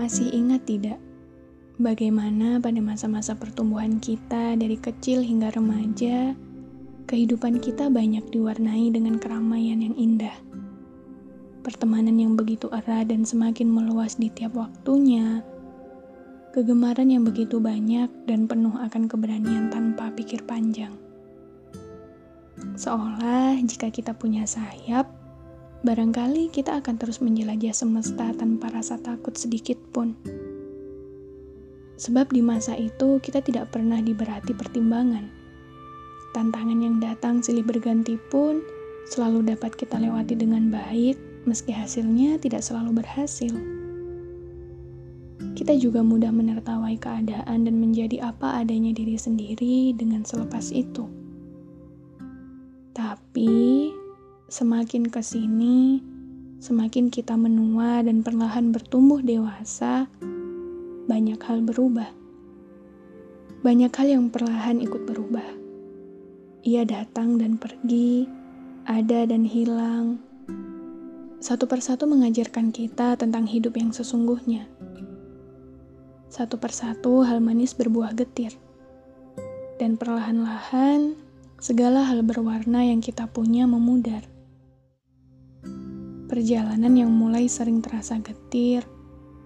Masih ingat tidak bagaimana pada masa-masa pertumbuhan kita dari kecil hingga remaja, kehidupan kita banyak diwarnai dengan keramaian yang indah. Pertemanan yang begitu erat dan semakin meluas di tiap waktunya, kegemaran yang begitu banyak dan penuh akan keberanian tanpa pikir panjang. Seolah jika kita punya sayap, barangkali kita akan terus menjelajah semesta tanpa rasa takut sedikit pun. Sebab di masa itu kita tidak pernah diberati pertimbangan. Tantangan yang datang silih berganti pun selalu dapat kita lewati dengan baik meski hasilnya tidak selalu berhasil. Kita juga mudah menertawai keadaan dan menjadi apa adanya diri sendiri dengan selepas itu. Tapi Semakin ke sini, semakin kita menua dan perlahan bertumbuh dewasa, banyak hal berubah. Banyak hal yang perlahan ikut berubah. Ia datang dan pergi, ada dan hilang. Satu persatu mengajarkan kita tentang hidup yang sesungguhnya. Satu persatu hal manis berbuah getir. Dan perlahan-lahan, segala hal berwarna yang kita punya memudar. Perjalanan yang mulai sering terasa getir,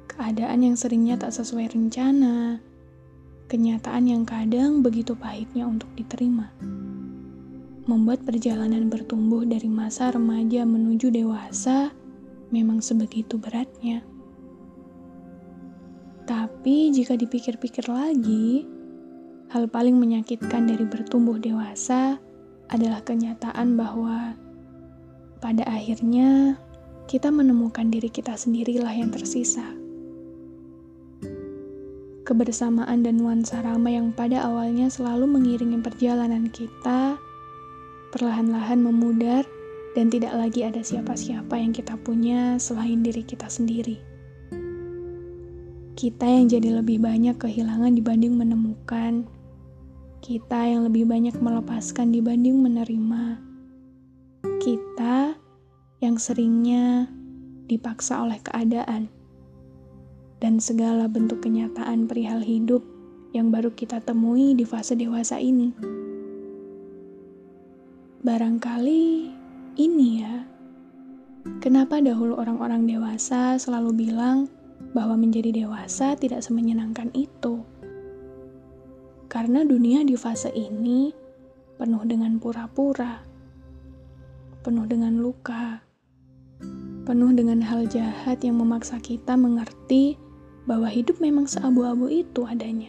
keadaan yang seringnya tak sesuai rencana, kenyataan yang kadang begitu pahitnya untuk diterima. Membuat perjalanan bertumbuh dari masa remaja menuju dewasa memang sebegitu beratnya. Tapi jika dipikir-pikir lagi, hal paling menyakitkan dari bertumbuh dewasa adalah kenyataan bahwa pada akhirnya kita menemukan diri kita sendirilah yang tersisa. Kebersamaan dan nuansa ramai yang pada awalnya selalu mengiringi perjalanan kita, perlahan-lahan memudar dan tidak lagi ada siapa-siapa yang kita punya selain diri kita sendiri. Kita yang jadi lebih banyak kehilangan dibanding menemukan, kita yang lebih banyak melepaskan dibanding menerima, kita yang seringnya dipaksa oleh keadaan dan segala bentuk kenyataan perihal hidup yang baru kita temui di fase dewasa ini. Barangkali ini ya, kenapa dahulu orang-orang dewasa selalu bilang bahwa menjadi dewasa tidak semenyenangkan itu. Karena dunia di fase ini penuh dengan pura-pura, penuh dengan luka, penuh dengan hal jahat yang memaksa kita mengerti bahwa hidup memang seabu-abu itu adanya.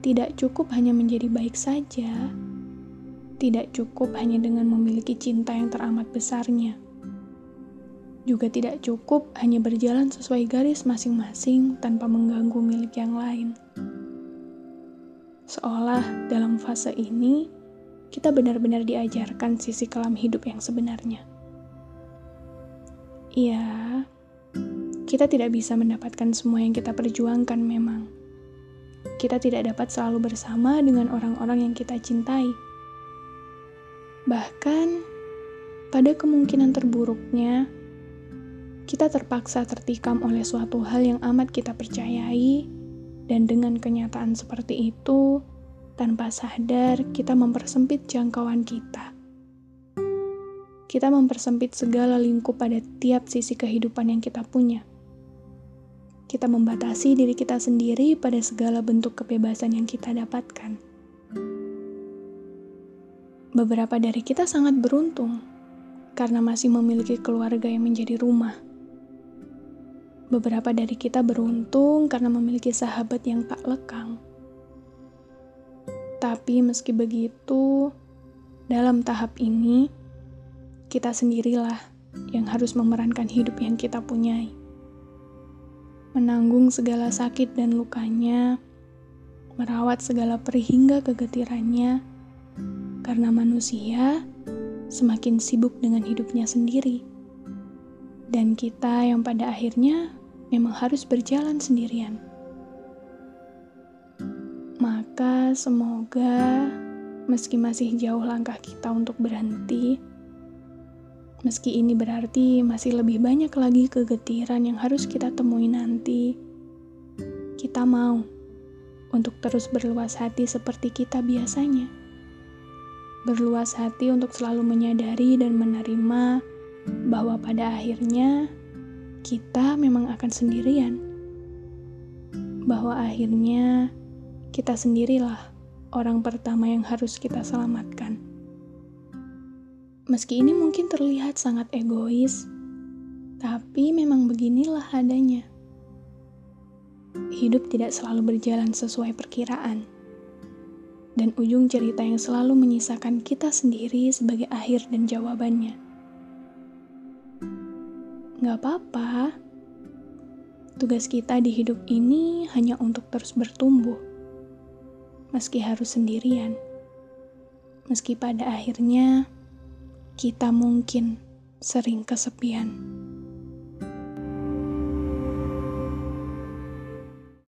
Tidak cukup hanya menjadi baik saja, tidak cukup hanya dengan memiliki cinta yang teramat besarnya. Juga tidak cukup hanya berjalan sesuai garis masing-masing tanpa mengganggu milik yang lain. Seolah dalam fase ini, kita benar-benar diajarkan sisi kelam hidup yang sebenarnya. Iya, kita tidak bisa mendapatkan semua yang kita perjuangkan memang. Kita tidak dapat selalu bersama dengan orang-orang yang kita cintai. Bahkan, pada kemungkinan terburuknya, kita terpaksa tertikam oleh suatu hal yang amat kita percayai, dan dengan kenyataan seperti itu, tanpa sadar kita mempersempit jangkauan kita kita mempersempit segala lingkup pada tiap sisi kehidupan yang kita punya. Kita membatasi diri kita sendiri pada segala bentuk kebebasan yang kita dapatkan. Beberapa dari kita sangat beruntung karena masih memiliki keluarga yang menjadi rumah. Beberapa dari kita beruntung karena memiliki sahabat yang tak lekang. Tapi meski begitu, dalam tahap ini, kita sendirilah yang harus memerankan hidup yang kita punyai. Menanggung segala sakit dan lukanya, merawat segala perih hingga kegetirannya, karena manusia semakin sibuk dengan hidupnya sendiri. Dan kita yang pada akhirnya memang harus berjalan sendirian. Maka semoga meski masih jauh langkah kita untuk berhenti, Meski ini berarti masih lebih banyak lagi kegetiran yang harus kita temui nanti, kita mau untuk terus berluas hati seperti kita biasanya. Berluas hati untuk selalu menyadari dan menerima bahwa pada akhirnya kita memang akan sendirian. Bahwa akhirnya kita sendirilah orang pertama yang harus kita selamatkan. Meski ini mungkin terlihat sangat egois, tapi memang beginilah adanya. Hidup tidak selalu berjalan sesuai perkiraan, dan ujung cerita yang selalu menyisakan kita sendiri sebagai akhir dan jawabannya. Gak apa-apa, tugas kita di hidup ini hanya untuk terus bertumbuh, meski harus sendirian, meski pada akhirnya kita mungkin sering kesepian.